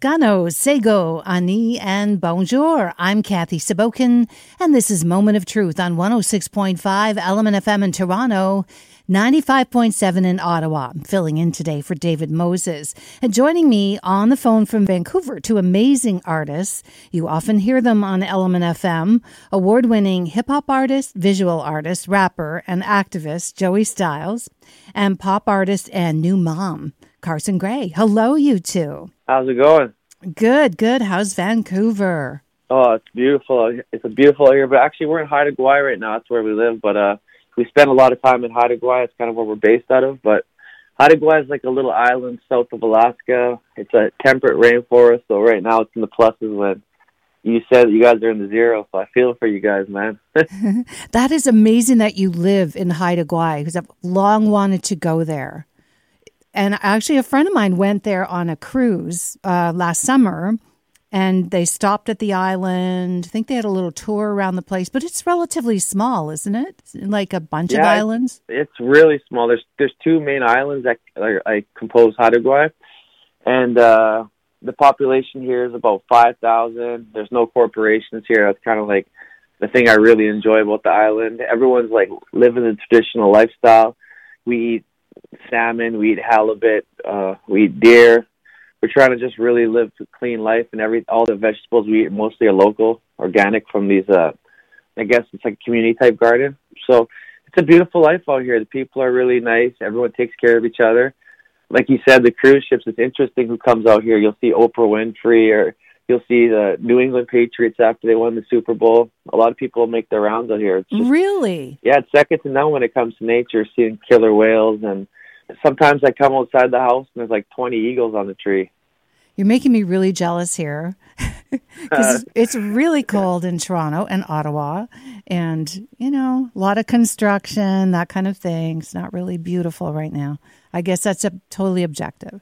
Toscano, Sego, Ani, and Bonjour. I'm Kathy Sabokin, and this is Moment of Truth on 106.5 Element FM in Toronto, 95.7 in Ottawa. I'm filling in today for David Moses. And joining me on the phone from Vancouver, two amazing artists. You often hear them on Element FM. Award winning hip hop artist, visual artist, rapper, and activist Joey Stylez, and pop artist and new mom, Carsen Gray. Hello, you two. How's it going? Good, good. How's Vancouver? Oh, it's beautiful. It's a beautiful area, but actually we're in Haida Gwaii right now. That's where we live, but uh we spend a lot of time in Haida Gwaii. It's kind of where we're based out of. But Haida Gwaii is like a little island south of Alaska. It's a temperate rainforest. So right now it's in the pluses when you said you guys are in the zero. So I feel for you guys, man. that is amazing that you live in Haida Gwaii because I've long wanted to go there. And actually, a friend of mine went there on a cruise uh, last summer and they stopped at the island. I think they had a little tour around the place, but it's relatively small, isn't it? Like a bunch yeah, of islands. It's really small. There's there's two main islands that are, I compose Haida Gwaii, and uh, the population here is about five thousand. There's no corporations here. That's kind of like the thing I really enjoy about the island. Everyone's like living the traditional lifestyle. We eat salmon, we eat halibut, uh, we eat deer we're trying to just really live a clean life and every all the vegetables we eat mostly are local, organic from these uh I guess it's like a community type garden. So it's a beautiful life out here. The people are really nice. Everyone takes care of each other. Like you said, the cruise ships, it's interesting who comes out here. You'll see Oprah Winfrey or you'll see the New England Patriots after they won the Super Bowl. A lot of people make their rounds out here. Just, really? Yeah, it's second to none when it comes to nature, seeing killer whales and sometimes I come outside the house and there's like 20 eagles on the tree. You're making me really jealous here because it's really cold in Toronto and Ottawa, and you know a lot of construction, that kind of thing. It's not really beautiful right now. I guess that's a totally objective.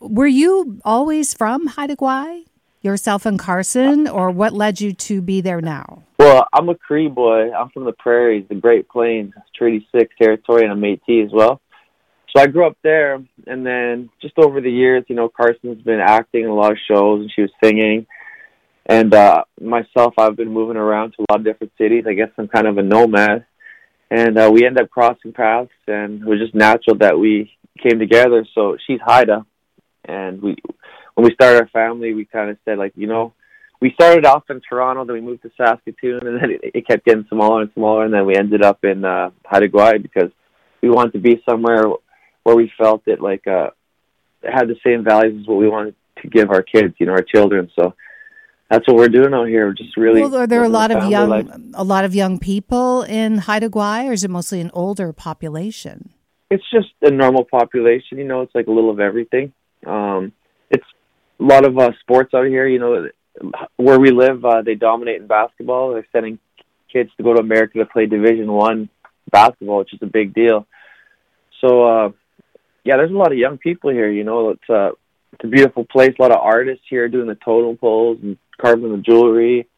Were you always from Haida Gwaii, yourself and Carsen, or what led you to be there now? Well, I'm a Cree boy. I'm from the prairies, the Great Plains, Treaty Six territory, and I'm Métis as well so I grew up there, and then just over the years, you know, Carsen's been acting in a lot of shows, and she was singing. And uh, myself, I've been moving around to a lot of different cities. I guess I'm kind of a nomad, and uh, we ended up crossing paths, and it was just natural that we came together. So she's Haida, and we, when we started our family, we kind of said like, you know, we started off in Toronto, then we moved to Saskatoon, and then it, it kept getting smaller and smaller, and then we ended up in uh, Haida Gwaii because we wanted to be somewhere where we felt it like uh had the same values as what we wanted to give our kids, you know, our children. So that's what we're doing out here. We're just really. Well, are there a lot of young, life. a lot of young people in Haida Gwaii, or is it mostly an older population? It's just a normal population. You know, it's like a little of everything. Um, it's a lot of uh, sports out here. You know, where we live, uh, they dominate in basketball. They're sending kids to go to America to play Division One basketball, which is a big deal. So uh, yeah, there's a lot of young people here. You know, it's uh, it's a beautiful place. A lot of artists here doing the totem poles and carving the jewelry.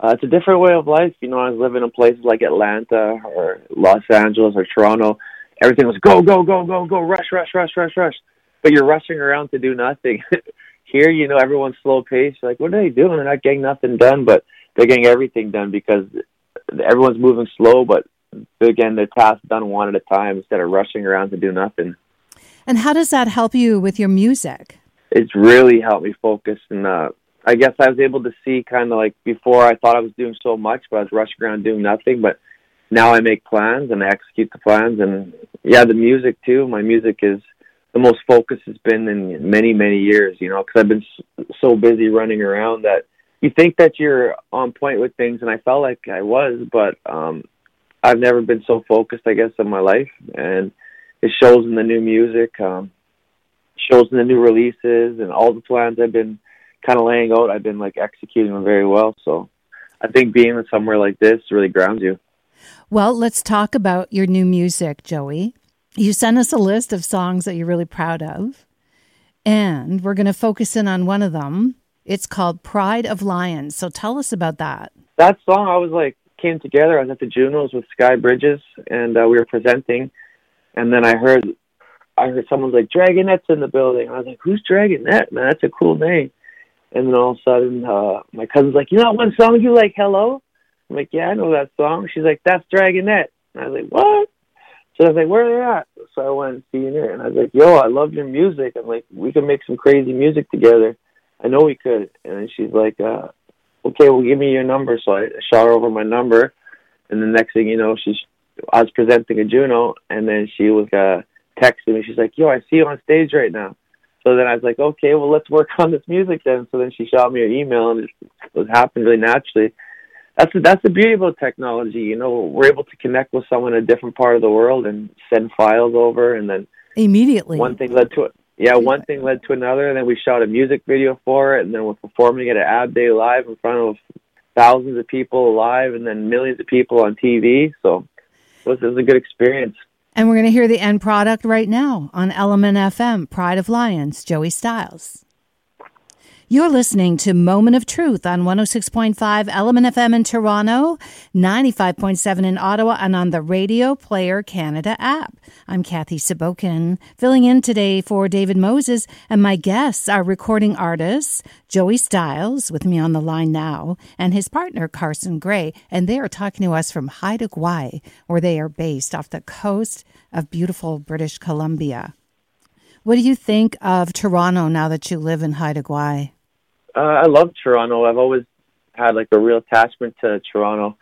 Uh, it's a different way of life. You know, I was living in places like Atlanta or Los Angeles or Toronto. Everything was go, go, go, go, go, rush, rush, rush, rush, rush. But you're rushing around to do nothing. here, you know, everyone's slow paced. Like, what are they doing? They're not getting nothing done, but they're getting everything done because everyone's moving slow, but they're getting their tasks done one at a time instead of rushing around to do nothing. And how does that help you with your music? It's really helped me focus, and uh, I guess I was able to see kind of like before I thought I was doing so much, but I was rushing around doing nothing. But now I make plans and I execute the plans, and yeah, the music too. My music is the most focus has been in many many years. You know, because I've been so busy running around that you think that you're on point with things, and I felt like I was, but um, I've never been so focused, I guess, in my life, and it shows in the new music, um, shows in the new releases, and all the plans I've been kind of laying out. I've been like executing them very well. So I think being in somewhere like this really grounds you. Well, let's talk about your new music, Joey. You sent us a list of songs that you're really proud of, and we're going to focus in on one of them. It's called Pride of Lions. So tell us about that. That song, I was like, came together. I was at the Junos with Sky Bridges, and uh, we were presenting and then I heard I heard someone's like Dragonette's in the building. I was like, who's Dragonette? Man, that's a cool name. And then all of a sudden, uh, my cousin's like, you know one song you like, Hello? I'm like, yeah, I know that song. She's like, that's Dragonette. And I was like, what? So I was like, where are they at? So I went and seen her, and I was like, yo, I love your music. I'm like, we can make some crazy music together. I know we could. And she's like, uh, okay, well, give me your number. So I shot her over my number, and the next thing you know, she's I was presenting a Juno, and then she was uh, texting me. She's like, "Yo, I see you on stage right now." So then I was like, "Okay, well, let's work on this music then." So then she shot me an email, and it was happened really naturally. That's the, that's the beauty about technology. You know, we're able to connect with someone in a different part of the world and send files over, and then immediately one thing led to it. Yeah, one thing led to another, and then we shot a music video for it, and then we're performing it at Ab Day Live in front of thousands of people live, and then millions of people on TV. So it was, it was a good experience. And we're going to hear the end product right now on Element FM, Pride of Lions, Joey Stylez. You're listening to Moment of Truth on 106.5 Element FM in Toronto, 95.7 in Ottawa, and on the Radio Player Canada app. I'm Kathy Sabokin, filling in today for David Moses, and my guests are recording artists Joey Stylez, with me on the line now, and his partner Carsen Gray, and they are talking to us from Haida Gwaii, where they are based off the coast of beautiful British Columbia. What do you think of Toronto now that you live in Haida Gwaii? Uh, I love Toronto. I've always had like a real attachment to Toronto.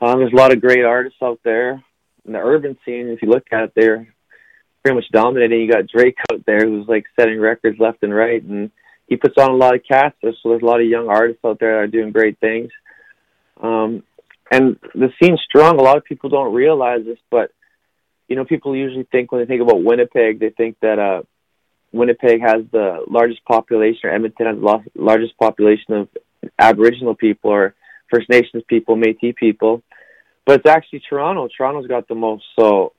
Um, there's a lot of great artists out there in the urban scene. If you look at it, they're pretty much dominating. You got Drake out there who's like setting records left and right, and he puts on a lot of cats. So there's a lot of young artists out there that are doing great things. Um, and the scene's strong. A lot of people don't realize this, but you know, people usually think when they think about Winnipeg, they think that uh, Winnipeg has the largest population, or Edmonton has the largest population of Aboriginal people or First Nations people, Métis people. But it's actually Toronto. Toronto's got the most. So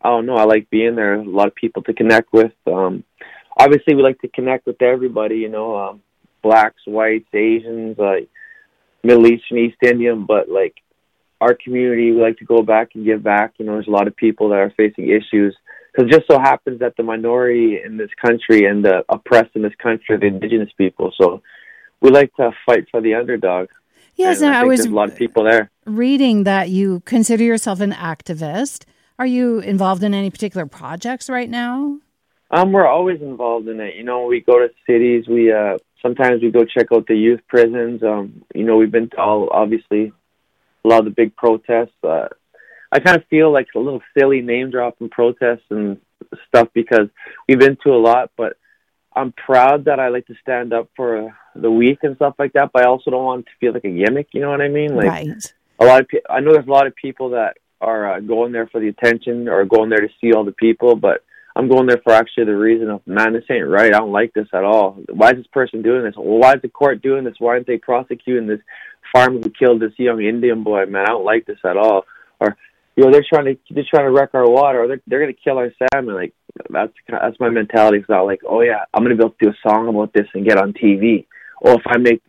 I don't know. I like being there. A lot of people to connect with. Um, obviously, we like to connect with everybody. You know, um, blacks, whites, Asians, uh, Middle Eastern, East Indian. But like our community, we like to go back and give back. You know, there's a lot of people that are facing issues because it just so happens that the minority in this country and the oppressed in this country are the indigenous people. So we like to fight for the underdog. Yes, and, I, I was a lot of people there. Reading that you consider yourself an activist. Are you involved in any particular projects right now? Um, we're always involved in it. You know, we go to cities. We uh, sometimes we go check out the youth prisons. Um, you know, we've been to all obviously a lot of the big protests. Uh, I kind of feel like a little silly name dropping protests and stuff because we've been to a lot, but I'm proud that I like to stand up for uh, the weak and stuff like that. But I also don't want to feel like a gimmick. You know what I mean? Like right. a lot of pe- I know there's a lot of people that are uh, going there for the attention or going there to see all the people, but I'm going there for actually the reason of man, this ain't right. I don't like this at all. Why is this person doing this? Well, why is the court doing this? Why aren't they prosecuting this farmer who killed this young Indian boy? Man, I don't like this at all. Or you know they're trying to they're trying to wreck our water they're they're gonna kill our salmon like that's that's my mentality it's not like oh yeah i'm gonna be able to do a song about this and get on tv or if i make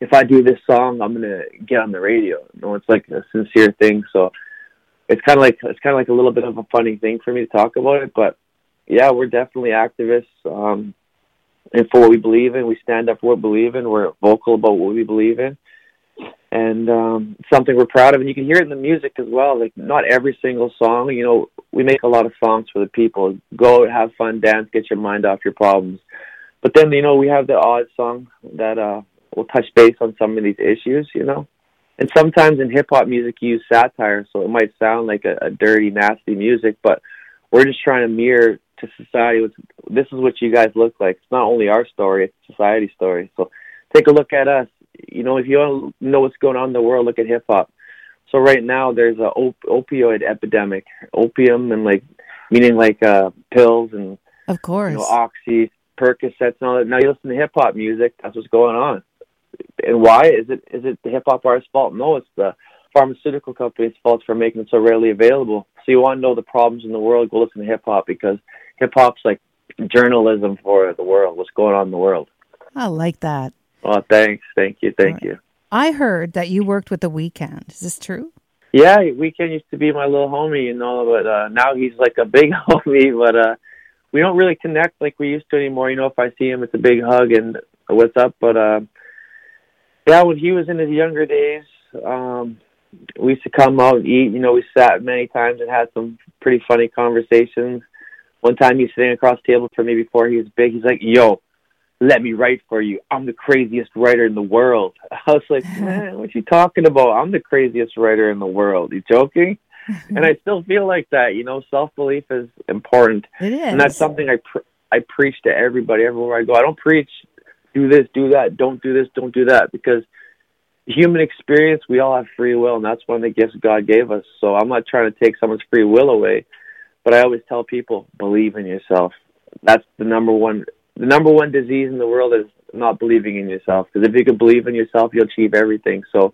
if i do this song i'm gonna get on the radio. No it's like a sincere thing so it's kind of like it's kind of like a little bit of a funny thing for me to talk about it but yeah we're definitely activists um and for what we believe in. We stand up for what we believe in. We're vocal about what we believe in and um, something we're proud of. And you can hear it in the music as well. Like not every single song, you know, we make a lot of songs for the people. Go have fun, dance, get your mind off your problems. But then you know we have the odd song that uh, will touch base on some of these issues, you know. And sometimes in hip hop music you use satire, so it might sound like a, a dirty, nasty music, but we're just trying to mirror to society. This is what you guys look like. It's not only our story; it's society's story. So take a look at us you know, if you want to know what's going on in the world, look at hip hop. So right now there's a op- opioid epidemic, opium and like meaning like uh pills and of course you know, oxy, Percocets and all that. Now you listen to hip hop music, that's what's going on. And why is it is it the hip hop artist's fault? No, it's the pharmaceutical company's fault for making it so readily available. So you want to know the problems in the world, go listen to hip hop because hip hop's like journalism for the world, what's going on in the world. I like that. Oh, thanks. Thank you. Thank right. you. I heard that you worked with the Weeknd. Is this true? Yeah, Weeknd used to be my little homie, you know, but uh, now he's like a big homie. But uh, we don't really connect like we used to anymore. You know, if I see him, it's a big hug and what's up. But uh, yeah, when he was in his younger days, um, we used to come out and eat. You know, we sat many times and had some pretty funny conversations. One time he's sitting across the table from me before he was big. He's like, "Yo, let me write for you. I'm the craziest writer in the world." I was like, "Man, what you talking about? I'm the craziest writer in the world. You joking?" and I still feel like that. You know, self belief is important, It is. and that's something I pr- I preach to everybody everywhere I go. I don't preach do this, do that, don't do this, don't do that, because human experience, we all have free will, and that's one of the gifts God gave us. So I'm not trying to take someone's free will away, but I always tell people believe in yourself. That's the number one. The number one disease in the world is not believing in yourself. Because if you can believe in yourself, you'll achieve everything. So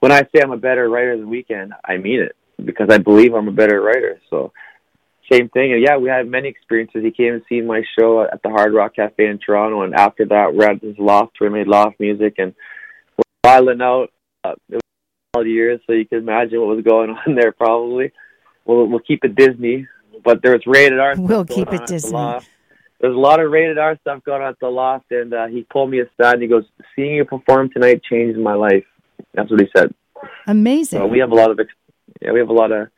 when I say I'm a better writer than Weeknd, I mean it because I believe I'm a better writer. So same thing. And yeah, we had many experiences. He came and seen my show at the Hard Rock Cafe in Toronto, and after that, we're at his loft where we made loft music, and we're filing out. Uh, it was all years, so you can imagine what was going on there. Probably, we'll we'll keep it Disney, but there was rated R. stuff We'll keep it Disney. There's a lot of rated R stuff going on at the loft, and uh, he pulled me aside and he goes, "Seeing you perform tonight changed my life." That's what he said. Amazing. So we have a lot of, yeah, we have a lot of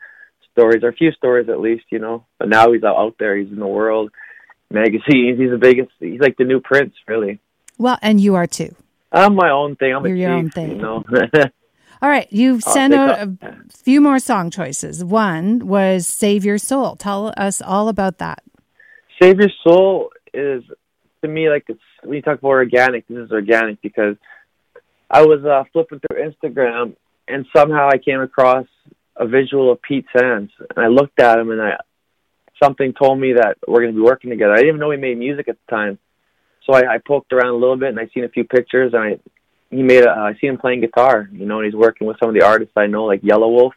stories, or a few stories at least, you know. But now he's out, there. He's in the world, magazines. He's the biggest. He's like the new Prince, really. well, and you are too. I'm my own thing. I'm You're a your own thing. You know. All right, you've I'll sent out a few more song choices. One was "Save Your Soul." Tell us all about that. Save Your Soul is to me like it's when you talk about organic, this is organic because I was uh, flipping through Instagram and somehow I came across a visual of Pete Sands and I looked at him and I something told me that we're going to be working together. I didn't even know he made music at the time, so I, I poked around a little bit and I seen a few pictures and I he made a, uh, I seen him playing guitar, you know, and he's working with some of the artists I know like Yellow Wolf,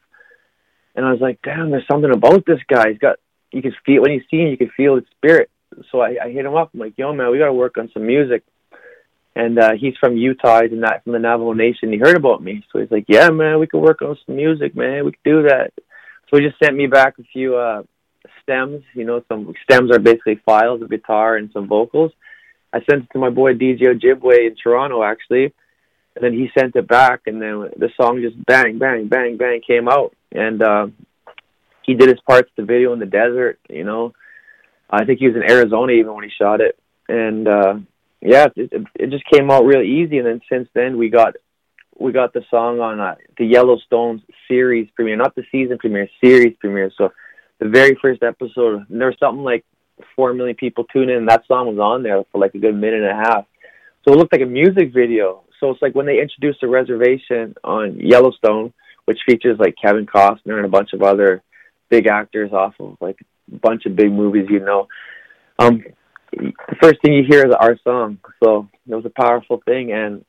and I was like, damn, there's something about this guy. He's got you can feel when you see him, you can feel his spirit. So I, I hit him up. I'm like, yo, man, we got to work on some music. And uh, he's from Utah. He's not from the Navajo Nation. He heard about me, so he's like, yeah, man, we could work on some music, man. We could do that. So he just sent me back a few uh, stems. You know, some stems are basically files of guitar and some vocals. I sent it to my boy DJ Ojibwe in Toronto, actually, and then he sent it back, and then the song just bang, bang, bang, bang came out, and uh, he did his parts the video in the desert. You know, I think he was in Arizona even when he shot it, and uh, yeah, it, it, just came out real easy. And then since then, we got we got the song on uh, the Yellowstone series premiere, not the season premiere, series premiere. So the very first episode, there was something like four million people tuned in. And that song was on there for like a good minute and a half. So it looked like a music video. So it's like when they introduced the reservation on Yellowstone, which features like Kevin Costner and a bunch of other big actors off of like a bunch of big movies, you know. Um, the first thing you hear is our song, so it was a powerful thing, and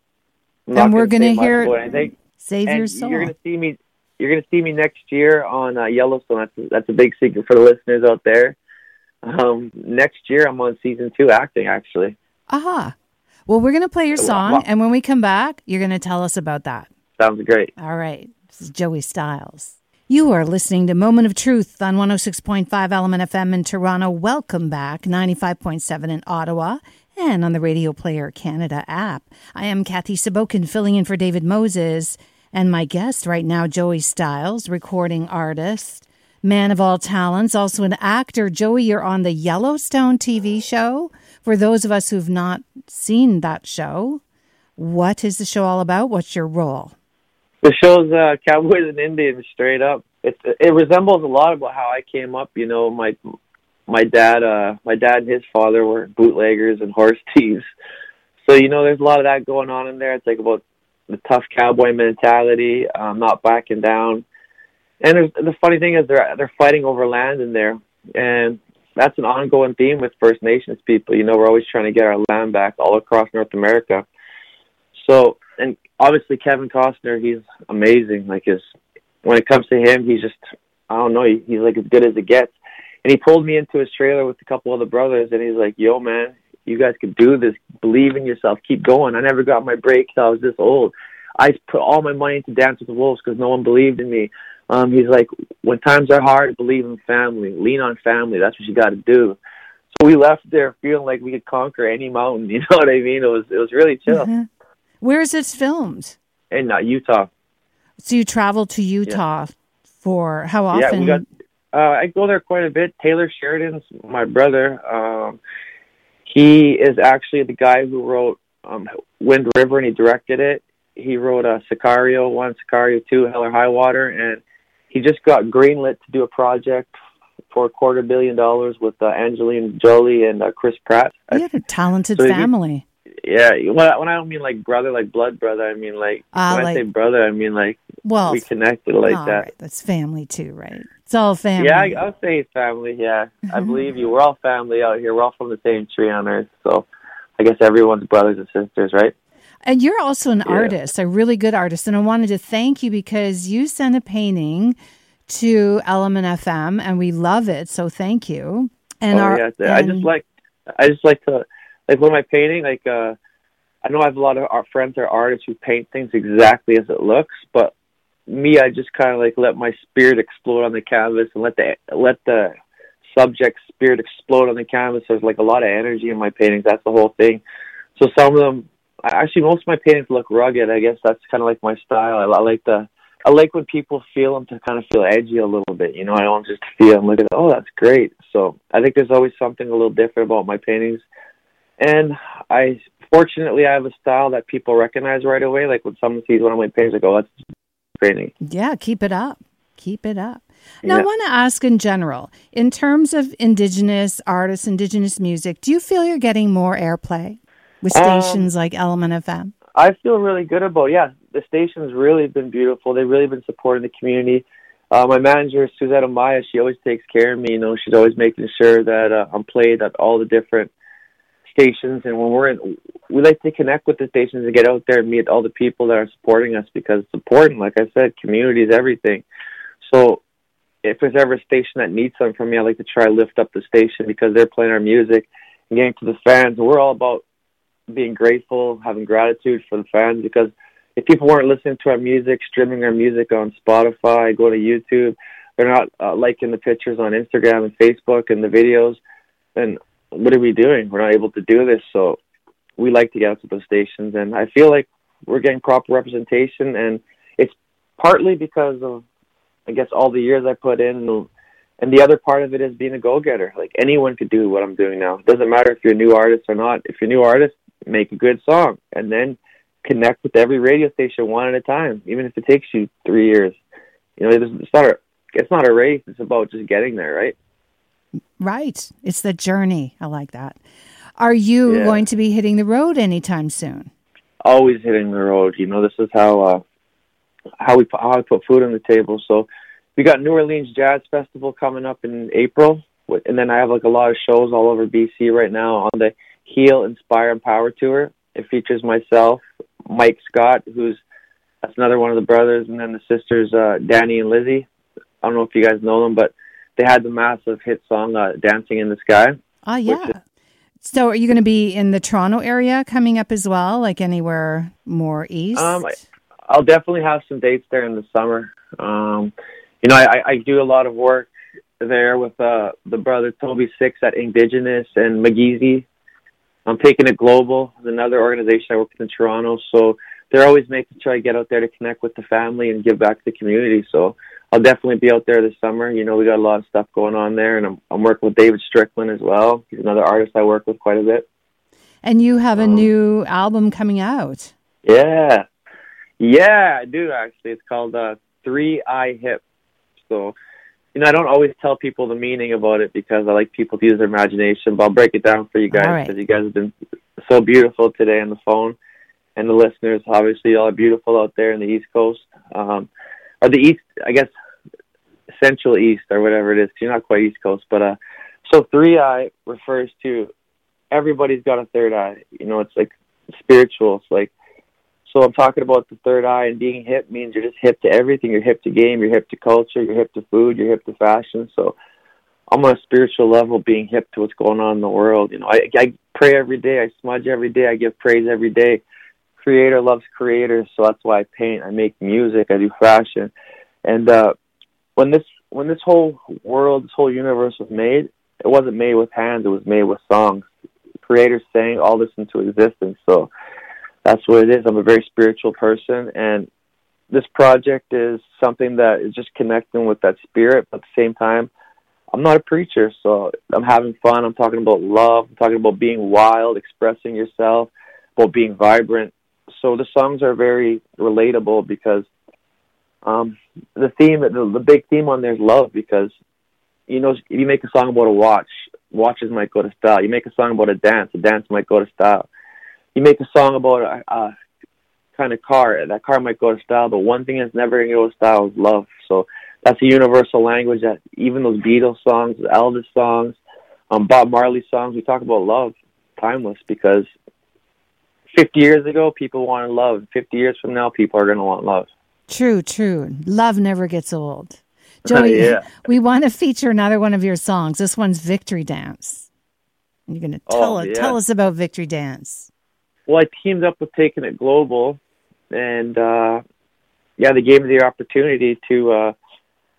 I'm And we're gonna gonna hear anything. "Save Your Soul." You're gonna see me. You're gonna see me next year on uh, Yellowstone. That's that's a big secret for the listeners out there. Um, next year, I'm on season two acting. Actually, Aha. Well, we're going to play your song, and when we come back, you're going to tell us about that. sounds great. All right. This is Joey Styles. You are listening to Moment of Truth on 106.5 Element FM in Toronto. Welcome back, 95.7 in Ottawa, and on the Radio Player Canada app. I am Kathy Sabokin, filling in for David Moses, and my guest right now, Joey Stylez, recording artist, man of all talents, also an actor. Joey, you're on the Yellowstone TV show. For those of us who've not seen that show, what is the show all about? What's your role? The show's uh, Cowboys and Indians, straight up. It it resembles a lot about how I came up. You know, my my dad, uh, my dad and his father were bootleggers and horse thieves. So you know, there's a lot of that going on in there. It's like about the tough cowboy mentality, um, not backing down. And there's, the funny thing is, they're they're fighting over land in there, and that's an ongoing theme with First Nations people. You know, we're always trying to get our land back all across North America. So, and obviously Kevin Costner, he's amazing. Like his, when it comes to him, he's just, I don't know, he, he's like as good as it gets. And he pulled me into his trailer with a couple other brothers, and he's like, "Yo, man, you guys could do this. Believe in yourself. Keep going." I never got my break till I was this old. I put all my money into Dance with the Wolves because no one believed in me. Um, he's like, when times are hard, believe in family. Lean on family. That's what you got to do. So we left there feeling like we could conquer any mountain. You know what I mean? It was it was really chill. Uh-huh. Where is this filmed? In uh, Utah. So you travel to Utah for how often? Yeah, we got. Uh, I go there quite a bit. Taylor Sheridan's my brother. Um, he is actually the guy who wrote um, Wind River, and he directed it. He wrote uh, Sicario one, Sicario two, Hell or High Water, and he just got greenlit to do a project for a quarter billion dollars with uh, Angelina Jolie and uh, Chris Pratt. You have a talented So family. Yeah, when I, when I don't mean like brother, like blood brother, I mean like Ah, when like- I say brother, I mean like Well, we connected like all that. right, that's family too, right? It's all family. Yeah, I, I'll say it's family. Yeah, I believe you. We're all family out here. We're all from the same tree on earth. So, I guess everyone's brothers and sisters, right? And you're also an Yeah. artist, a really good artist. And I wanted to thank you because you sent a painting to Element FM and we love it. So thank you. And oh our, yeah, I just like, I just like to, like when my painting, like, uh I know I have a lot of our friends are artists who paint things exactly as it looks, but me, I just kind of like let my spirit explode on the canvas and let the let the subject spirit explode on the canvas. There's like a lot of energy in my paintings. That's the whole thing. So some of them, actually, most of my paintings look rugged. I guess that's kind of like my style. I, I like the, I like when people feel them to kind of feel edgy a little bit. You know, I don't just feel them look at, oh, that's great. So I think there's always something a little different about my paintings, and I fortunately I have a style that people recognize right away. Like when someone sees one of my paintings, they go, "That's painting." yeah, keep it up. Keep it up. Now, I want to ask in general, in terms of Indigenous artists, Indigenous music, do you feel you're getting more airplay with Um, stations like Element FM? I feel really good about. Yeah, the station's really been beautiful. They've really been supporting the community. Uh, my manager Suzette Amaya, she always takes care of me. You know, she's always making sure that uh, I'm played at all the different stations. And when we're in, we like to connect with the stations and get out there and meet all the people that are supporting us because it's important. Like I said, community is everything. So if there's ever a station that needs something from me, I like to try lift up the station because they're playing our music and getting to the fans. And we're all about being grateful, having gratitude for the fans because if people weren't listening to our music, streaming our music on Spotify, go to YouTube, they're not uh, liking the pictures on Instagram and Facebook and the videos, then what are we doing? We're not able to do this. So we like to get out to those stations, and I feel like we're getting proper representation, and it's partly because of, I guess, all the years I put in, and, the other part of it is being a go-getter. Like anyone could do what I'm doing now. It doesn't matter if you're a new artist or not. If you're a new artist, make a good song, and then connect with every radio station one at a time, even if it takes you three years. You know, it's not a it's not a race. It's about just getting there, right? Right. It's the journey. I like that. Are you Yeah. going to be hitting the road anytime soon? Always hitting the road. You know, this is how uh, how we pu- how I put food on the table. So we got New Orleans Jazz Festival coming up in April, and then I have like a lot of shows all over BC right now on the Heal, Inspire, Empower tour. It features myself, Mike Scott, who's that's another one of the brothers, and then the sisters uh, Dani and Lizzy. I don't know if you guys know them, but they had the massive hit song uh, "Dancing in the Sky." Ah, yeah. So, are you going to be in the Toronto area coming up as well, like anywhere more east? Um, I- I'll definitely have some dates there in the summer. Um, you know, I, I do a lot of work there with uh, the brother Toby Six at Indigenous and McGeezy. I'm taking it global. It's another organization I work with in Toronto, so they're always making sure I get out there to connect with the family and give back to the community. So I'll definitely be out there this summer. You know, we got a lot of stuff going on there, and I'm, I'm working with David Strickland as well. He's another artist I work with quite a bit. and you have a um, new album coming out. Yeah, yeah, I do actually. It's called uh, Three Eye Hip. So, you know, I don't always tell people the meaning about it because I like people to use their imagination. But I'll break it down for you guys All right. because you guys have been so beautiful today on the phone, and the listeners. Obviously, y'all are beautiful out there in the East Coast, um, or the East, I guess, Central East or whatever it is. Because you're not quite East Coast, but uh, so three eye refers to everybody's got a third eye. You know, it's like spiritual. It's like so I'm talking about the third eye and being hip means you're just hip to everything. You're hip to game, you're hip to culture, you're hip to food, you're hip to fashion. So I'm on a spiritual level being hip to what's going on in the world. You know, I, I pray every day, I smudge every day, I give praise every day. Creator loves creators, so that's why I paint, I make music, I do fashion. And uh when this when this whole world, this whole universe was made, it wasn't made with hands; it was made with songs. Creators sang all this into existence. So that's what it is. I'm a very spiritual person, and this project is something that is just connecting with that spirit. But at the same time, I'm not a preacher, so I'm having fun. I'm talking about love. I'm talking about being wild, expressing yourself, about being vibrant. So the songs are very relatable because um, the theme, the, the big theme on there is love. Because you know, you make a song about a watch, watches might go to style. You make a song about a dance, a dance might go to style. You make a song about a, a kind of car, that car might go to style. But one thing that's never going to go to style is love. So that's a universal language that even those Beatles songs, Elvis songs, um, Bob Marley songs, we talk about love, timeless because 50 years ago, people wanted love. 50 years from now, people are going to want love. True, true. Love never gets old. Joey, yeah. we want to feature another one of your songs. This one's Victory Dance. You're going to tell, oh, yeah. tell us about Victory Dance. Well, I teamed up with Taking It Global, and uh, yeah, they gave me the opportunity to uh,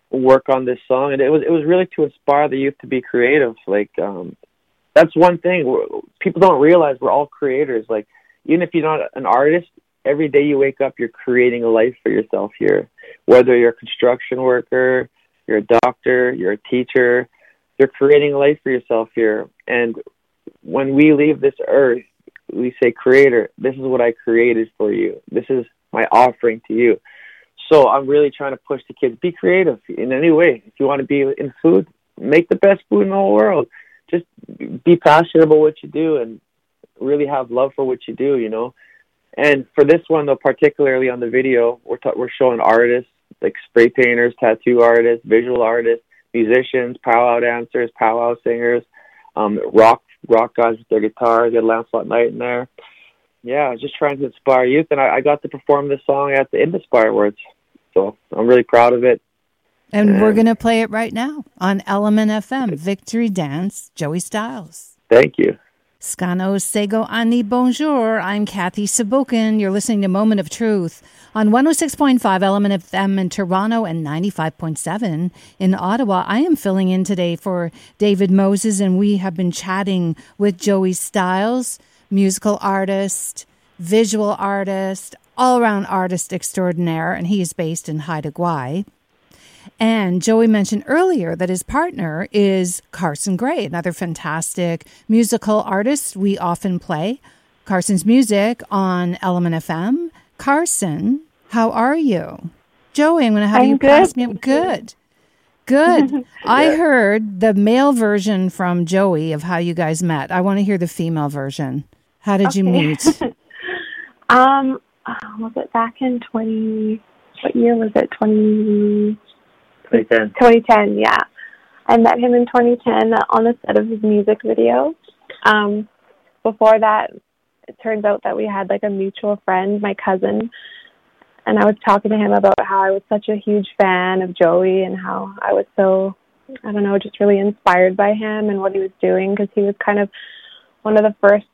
work on this song, and it was it was really to inspire the youth to be creative. Like um, that's one thing people don't realize we're all creators. Like even if you're not an artist, every day you wake up, you're creating a life for yourself here. Whether you're a construction worker, you're a doctor, you're a teacher, you're creating a life for yourself here. And when we leave this earth, we say, Creator, this is what I created for you. This is my offering to you. So I'm really trying to push the kids be creative in any way. If you want to be in food, make the best food in the whole world. Just be passionate about what you do and really have love for what you do. You know. And for this one though, particularly on the video, we're ta- we're showing artists like spray painters, tattoo artists, visual artists, musicians, powwow dancers, powwow singers, um, rock rock guys with their guitars. Had Lancelot Knight in there. Yeah, just trying to inspire youth, and I, I got to perform this song at the Indspire Awards. So I'm really proud of it. And, and we're going to play it right now on Element FM. Victory Dance, Joey Stylez. Thank you. Scano Sego Ani Bonjour. I'm Kathy Sabokin. You're listening to Moment of Truth on 106.5 Element FM in Toronto and 95.7 in Ottawa. I am filling in today for David Moses, and we have been chatting with Joey Stylez, musical artist, visual artist, all around artist extraordinaire, and he is based in Haida Gwaii. And Joey mentioned earlier that his partner is Carsen Gray, another fantastic musical artist we often play. Carsen's music on Element FM. Carsen, how are you? Joey, I'm going to have I'm you good. pass me up. Good. Good. I heard the male version from Joey of how you guys met. I want to hear the female version. How did okay. you meet? um, uh, was it back in 20, what year was it? 20, 2010. 2010, yeah. I met him in 2010 on the set of his music video. Um, before that, it turns out that we had like a mutual friend, my cousin, and I was talking to him about how I was such a huge fan of Joey and how I was so, I don't know, just really inspired by him and what he was doing because he was kind of one of the first,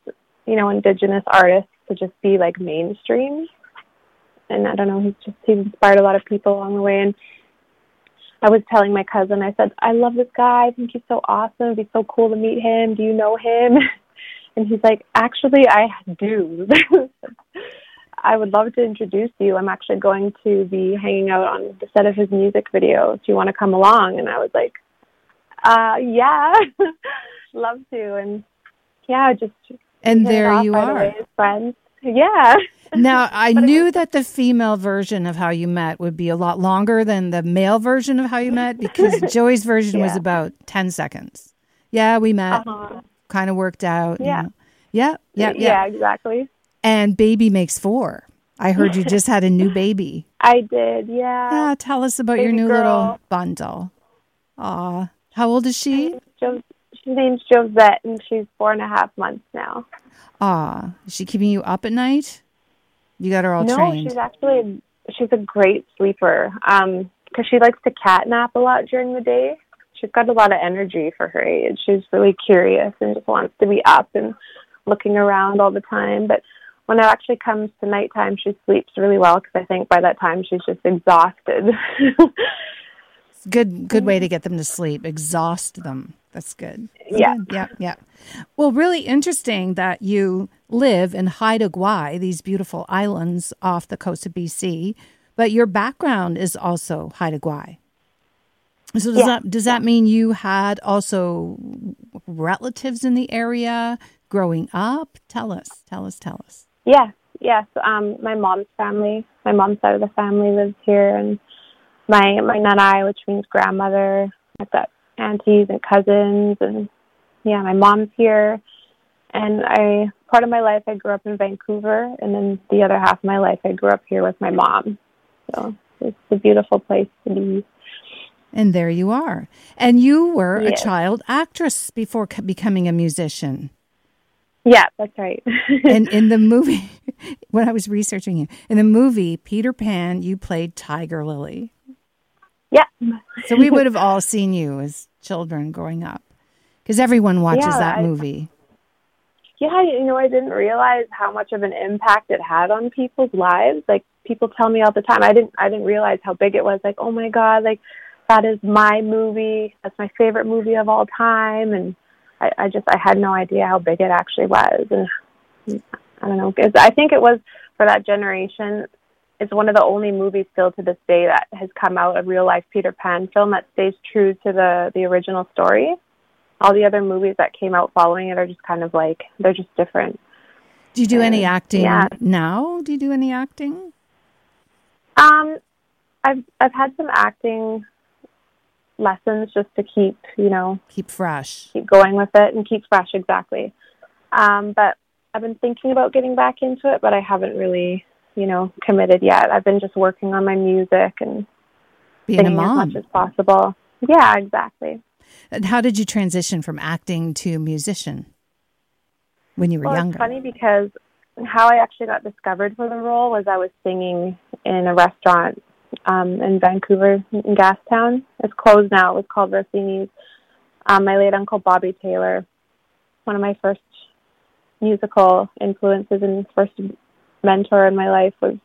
you know, indigenous artists to just be like mainstream. And I don't know, he's just he's inspired a lot of people along the way. And I was telling my cousin, I said, I love this guy. I think he's so awesome. It'd be so cool to meet him. Do you know him? And he's like, actually, I do. I would love to introduce you. I'm actually going to be hanging out on the set of his music video. Do you want to come along? And I was like, uh, yeah, love to. And yeah, just and there you are. Friends. Yeah. Now, I knew that the female version of how you met would be a lot longer than the male version of how you met because Joey's version yeah. was about 10 seconds. Yeah, we met, uh-huh. kind of worked out. Yeah. You know. Yeah, yeah, yeah. Yeah, exactly. And baby makes four. I heard you just had a new baby. I did, yeah. Yeah, tell us about baby your new girl. little bundle. Aw. How old is she? She's named Josette, and she's four and a half months now. Ah, is she keeping you up at night? You got her all no, trained. No, she's actually she's a great sleeper. Um, because she likes to cat nap a lot during the day. She's got a lot of energy for her age. She's really curious and just wants to be up and looking around all the time. But when it actually comes to nighttime, she sleeps really well because I think by that time she's just exhausted. good, good way to get them to sleep. Exhaust them. That's good. Yeah. Yeah. Yeah. Well, really interesting that you live in Haida Gwaii, these beautiful islands off the coast of BC, but your background is also Haida Gwaii. So does Yeah. that does that mean you had also relatives in the area growing up? Tell us. Tell us. Tell us. Yes, yes. Um, my mom's family, my mom's side of the family lives here, and my my nanai, which means grandmother. I've got aunties and cousins, and yeah, my mom's here. And I part of my life I grew up in Vancouver, and then the other half of my life I grew up here with my mom. So it's a beautiful place to be. And there you are. And you were a child actress before c- becoming a musician. Yeah, that's right. and in the movie, when I was researching you, in the movie Peter Pan, you played Tiger Lily. Yeah, So we would have all seen you as children growing up, because everyone watches Yeah, that I- movie. Yeah, you know, I didn't realize how much of an impact it had on people's lives. Like people tell me all the time. I didn't I didn't realize how big it was. Like, oh my god, like that is my movie. That's my favorite movie of all time and I, I just I had no idea how big it actually was and I don't know, I think it was for that generation it's one of the only movies still to this day that has come out a real life Peter Pan film that stays true to the the original story all the other movies that came out following it are just kind of like they're just different. Do you do any acting yeah. now? Do you do any acting? Um, I've I've had some acting lessons just to keep you know Keep fresh. keep going with it and keep fresh exactly. Um, but I've been thinking about getting back into it, but I haven't really you know committed yet. I've been just working on my music and Being a singing as mom. much as possible. Yeah, exactly. And How did you transition from acting to musician when you were Well, younger? it's funny because how I actually got discovered for the role was I was singing in a restaurant um, in Vancouver, in Gastown. It's closed now. It was called Rossini's. Um, my late uncle Bobby Taylor, one of my first musical influences and first mentor in my life was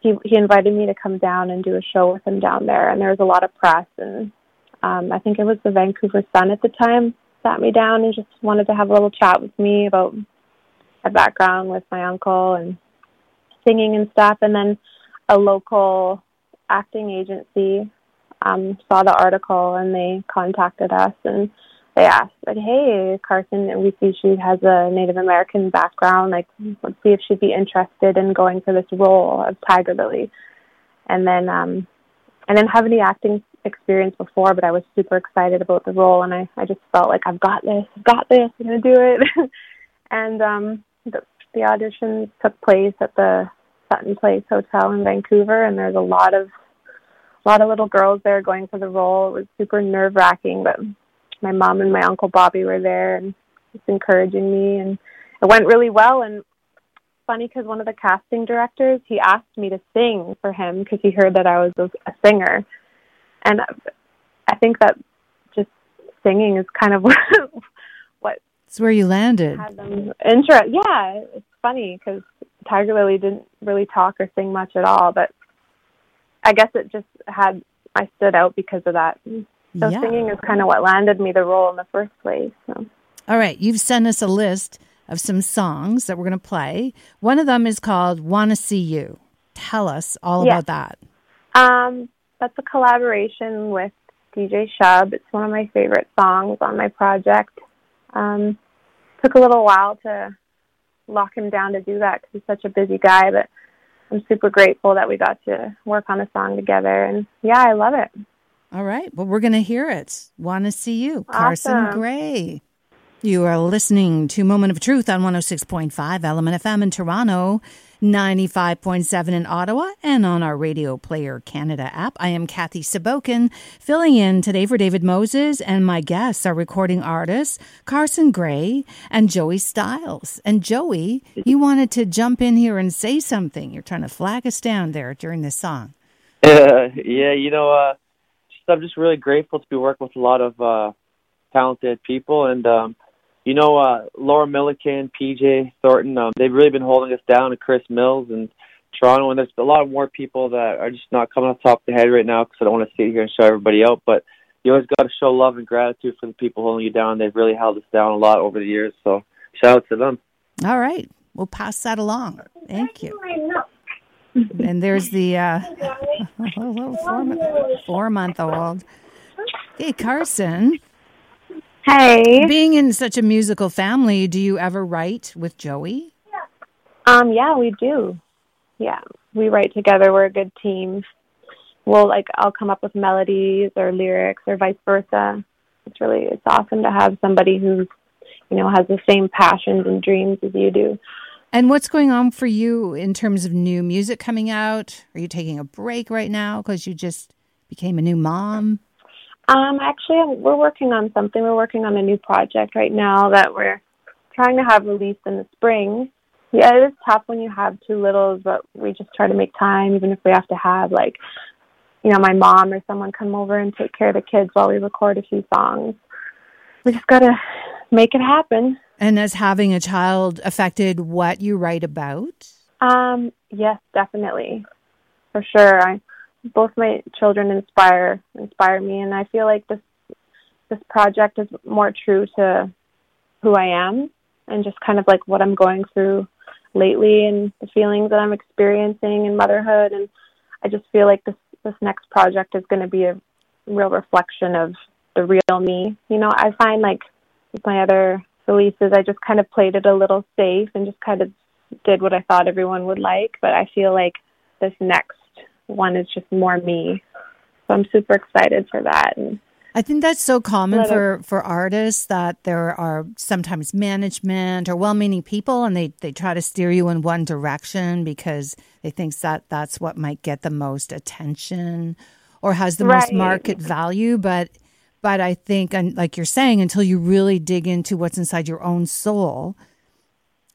he he invited me to come down and do a show with him down there. And there was a lot of press. And um I think it was the Vancouver Sun at the time sat me down and just wanted to have a little chat with me about my background with my uncle and singing and stuff. And then a local acting agency um saw the article and they contacted us. And they asked like hey carsen we see she has a native american background like let's see if she'd be interested in going for this role of tiger lily. And then um i didn't have any acting experience before but i was super excited about the role and i i just felt like i've got this i've got this i'm to do it. And um the, the auditions took place at the sutton place hotel in vancouver and there's a lot of a lot of little girls there going for the role. It was super nerve wracking but my mom and my uncle Bobby were there and just encouraging me and it went really well. And funny because one of the casting directors he asked me to sing for him because he heard that I was a, a singer. And I think that just singing is kind of what It's where you landed. had them interest yeah it's funny because Tiger Lily didn't really talk or sing much at all but I guess it just had I stood out because of that so yeah. singing is kind of what landed me the role in the first place. So. All right, you've sent us a list of some songs that we're going to play. One of them is called "Wanna See You." Tell us all Yeah. about that. Um, that's a collaboration with DJ Shub. It's one of my favorite songs on my project. Um, took a little while to lock him down to do that because he's such a busy guy, but I'm super grateful that we got to work on a song together. And yeah, I love it. All right. Well, we're going to hear it. Want to see you, Carsen Awesome. Gray. You are listening to Moment of Truth on 106.5 Element FM in Toronto, 95.7 in Ottawa, and on our Radio Player Canada app. I am Kathy Sabokin, filling in today for David Moses, and my guests are recording artists Carsen Gray and Joey Stylez. And Joey, you wanted to jump in here and say something. You're trying to flag us down there during this song. Uh, yeah, you know, uh, just, I'm just really grateful to be working with a lot of uh, talented people, and um, you know, uh, Laura Milliken, PJ Thornton, um, they've really been holding us down, and Chris Mills and Toronto, and there's a lot more people that are just not coming off the top of the head right now because I don't want to sit here and show everybody out, but you always got to show love and gratitude for the people holding you down. They've really held us down a lot over the years. So shout out to them. All right, we'll pass that along. Thank you. And there's the uh, little four, four month old. Hey, Carsen. Hey. Being in such a musical family, do you ever write with Joey? Um, yeah, we do. Yeah, we write together. We're a good team. We'll like I'll come up with melodies or lyrics or vice versa. It's really it's awesome to have somebody who, you know has the same passions and dreams as you do. And what's going on for you in terms of new music coming out? Are you taking a break right now because you just became a new mom? Um, actually, we're working on something. We're working on a new project right now that we're trying to have released in the spring. Yeah, it is tough when you have two littles, but we just try to make time, even if we have to have like, you know, my mom or someone come over and take care of the kids while we record a few songs. We just gotta make it happen. And has having a child affected what you write about? Um, yes, definitely, for sure. I both my children inspire inspire me, and I feel like this this project is more true to who I am and just kind of like what I'm going through lately and the feelings that I'm experiencing in motherhood. And I just feel like this this next project is going to be a real reflection of the real me. You know, I find like with my other releases, I just kind of played it a little safe and just kind of did what I thought everyone would like. But I feel like this next one is just more me. So I'm super excited for that. And I think that's so common for, for artists that there are sometimes management or well-meaning people, and they, they try to steer you in one direction because they think that that's what might get the most attention or has the Right. most market value. But but I think, and like you're saying, until you really dig into what's inside your own soul,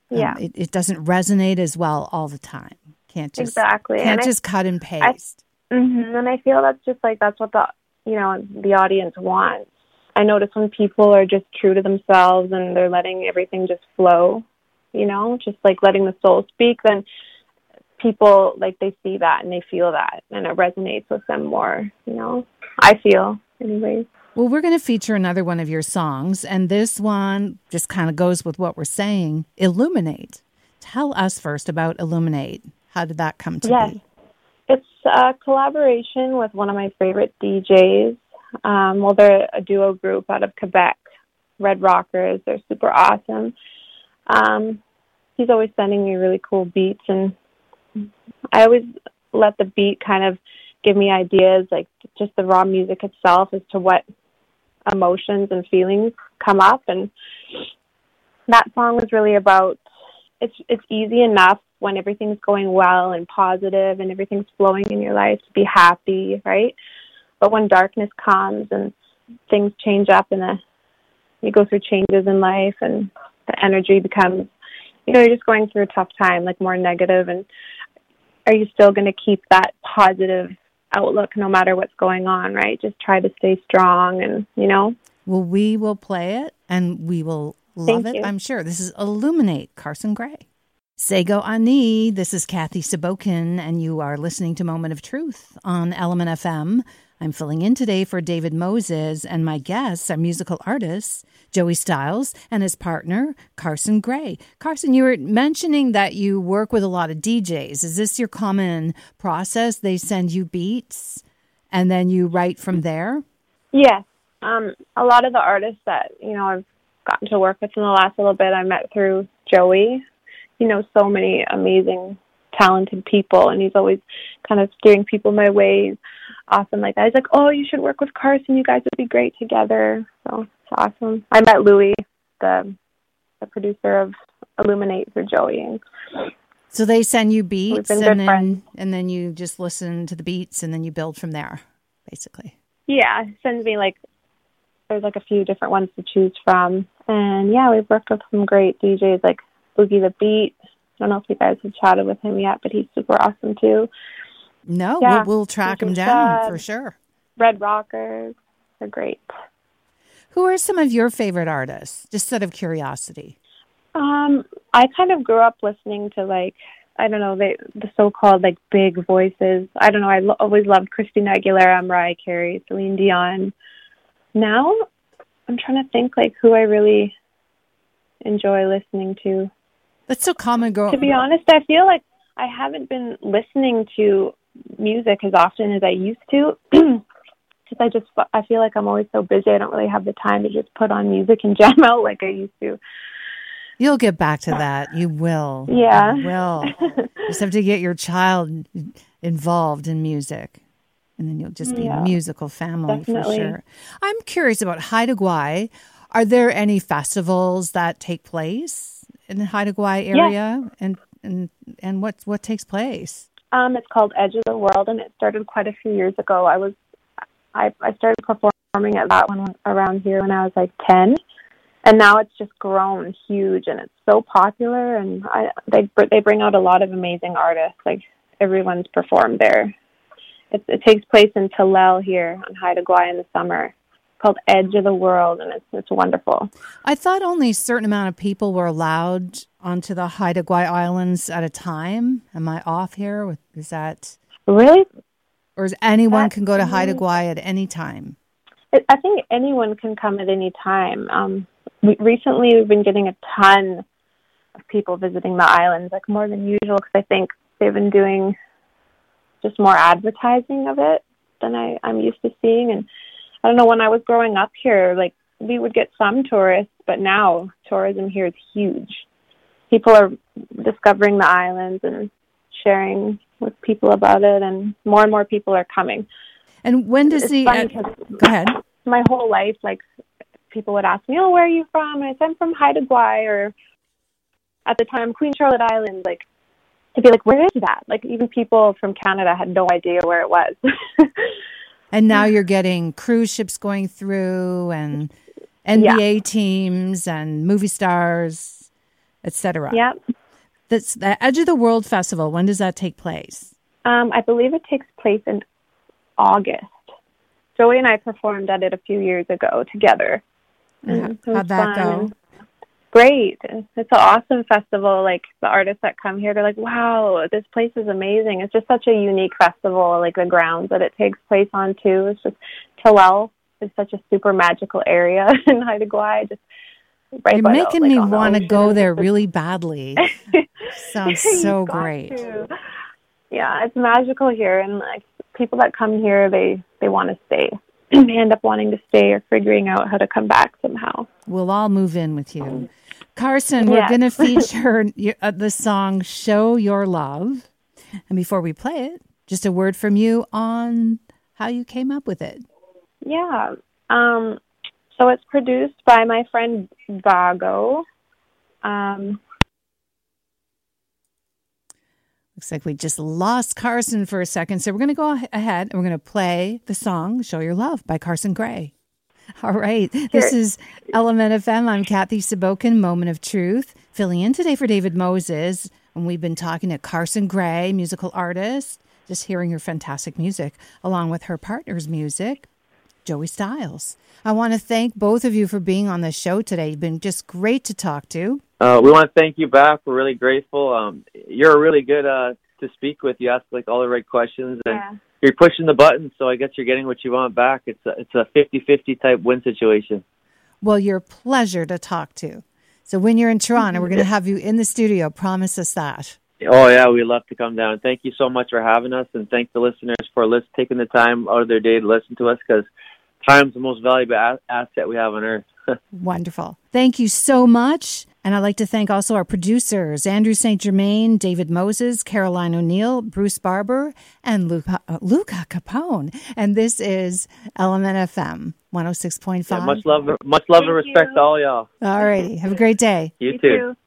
um, yeah, it, it doesn't resonate as well all the time. Can't just exactly. can't and I just cut and paste. hmm And I feel that's just like that's what the you know the audience wants. I notice when people are just true to themselves and they're letting everything just flow, you know, just like letting the soul speak, then people like they see that and they feel that and it resonates with them more, you know. I feel anyways. Well, we're going to feature another one of your songs, and this one just kind of goes with what we're saying Illuminate. Tell us first about Illuminate. How did that come to Yes. be? It's a collaboration with one of my favorite DJs. Um, well, they're a duo group out of Quebec, Red Rockers. They're super awesome. Um, he's always sending me really cool beats, and I always let the beat kind of give me ideas, like just the raw music itself, as to what emotions and feelings come up. And that song was really about it's it's easy enough when everything's going well and positive and everything's flowing in your life to be happy, right? But when darkness comes and things change up and the, you go through changes in life and the energy becomes, you know, you're just going through a tough time, like more negative, and are you still going to keep that positive outlook no matter what's going on, right? Just try to stay strong and, you know, Well, we will play it and we will love Thank it, you. I'm sure. This is Illuminate, Carsen Gray. Sego Ani, this is Kathy Sabokin, and you are listening to Moment of Truth on Element FM. I'm filling in today for David Moses, and my guests are musical artists Joey Stylez and his partner, Carsen Gray. Carsen, you were mentioning that you work with a lot of DJs. Is this your common process? They send you beats and then you write from there? Yes. Um, a lot of the artists that, you know, I've gotten to work with in the last little bit I met through Joey. You know, so many amazing, talented people and he's always kind of steering people my way. Awesome like that. He's like, Oh, you should work with Carsen, you guys would be great together. So it's awesome. I met Louis, the the producer of Illuminate for Joey and So they send you beats and then friends. and then you just listen to the beats and then you build from there, basically. Yeah, sends me like there's like a few different ones to choose from, and yeah, we've worked with some great DJs like Boogey the Beat. I don't know if you guys have chatted with him yet, but he's super awesome too. No, Yeah, we'll, we'll track him down uh, for sure. Red Rockers, they're great. Who are some of your favorite artists? Just out of curiosity. Um, I kind of grew up listening to like I don't know they the so-called like big voices. I don't know. I lo- always loved Christina Aguilera, Mariah Carey, Celine Dion. now I'm trying to think like who I really enjoy listening to. That's so common, girl. To be honest, I feel like I haven't been listening to music as often as I used to. Because I just I feel like I'm always so busy. I don't really have the time to just put on music and jam out like I used to. You'll get back to that. You will. Yeah. You will. just have to get your child involved in music. And then you'll just be Yeah, a musical family definitely. for sure. I'm curious about Haida Gwaii. Are there any festivals that take place in the Haida Gwaii area? And and and what what takes place? Um, it's called Edge of the World, and it started quite a few years ago. I was, I, I started performing at that one around here when I was like ten, and now it's just grown huge, and it's so popular. And I, they br- they bring out a lot of amazing artists. Like everyone's performed there. It, it takes place in Tlell here on Haida Gwaii in the summer. Called Edge of the World, and it's it's wonderful. I thought only a certain amount of people were allowed onto the Haida Gwaii Islands at a time. Am I off here? With is that Really, or is anyone can go to Haida Gwaii at any time? I think anyone can come at any time. Um, we, recently, we've been getting a ton of people visiting the islands, like more than usual, because I think they've been doing just more advertising of it than I, I'm used to seeing. And I don't know, when I was growing up here, like we would get some tourists, but now tourism here is huge. People are discovering the islands and sharing with people about it, and more and more people are coming And when does it's the uh, go ahead? my whole life, like people would ask me, "Oh, where are you from?" And I said, "I'm from Haida Gwaii," or at the time Queen Charlotte Island. Like, to be like, "Where is that?" Like, even people from Canada had no idea where it was. And now you're getting cruise ships going through and NBA teams and movie stars, etc. yeah, That's the Edge of the World Festival. When does that take place? um, I believe it takes place in August. Joey and I performed at it a few years ago together. And Mm, it how- was How'd that fun go? Great. It's an awesome festival. Like the artists that come here, they're like, wow, this place is amazing. It's just such a unique festival, like the grounds that it takes place on too. It's just Tlell is such a super magical area in Haida Gwaii. Just right You're by the- making like, me want to go there really badly. Sounds so great. to. Yeah, it's magical here, and like people that come here, they they want to stay. end up wanting to stay or figuring out how to come back somehow. We'll all move in with you. Carsen, we're Yeah. going to feature uh, the song Show Your Love. And before we play it, just a word from you on how you came up with it. Yeah. Um, so it's produced by my friend Vago. Um, Looks like we just lost Carsen for a second. So we're going to go ah- ahead and we're going to play the song Show Your Love by Carsen Gray. All right. This is Element FM. I'm Kathy Sabokin, Moment of Truth, filling in today for David Moses. And we've been talking to Carsen Gray, musical artist, just hearing her fantastic music, along with her partner's music, Joey Stylez. I want to thank both of you for being on the show today. You've been just great to talk to. Uh, we want to thank you back. We're really grateful. Um, you're really good uh, to speak with. You ask like all the right questions, and yeah. you're pushing the buttons. So I guess you're getting what you want back. It's a it's a 50-50 type win situation. Well, you're a pleasure to talk to. So when you're in Toronto, we're going to have you in the studio. Promise us that. Oh yeah, we'd love to come down. Thank you so much for having us, and thank the listeners for list- taking the time out of their day to listen to us because time's the most valuable a- asset we have on earth. Wonderful. Thank you so much. And I'd like to thank also our producers, Andrew St. Germain, David Moses, Caroline O'Neill, Bruce Barber, and Luca, uh, Luca Capone. And this is Element FM 106.5. Yeah, much love, much love and respect you. to all y'all. All righty. Have a great day. You, You too. too.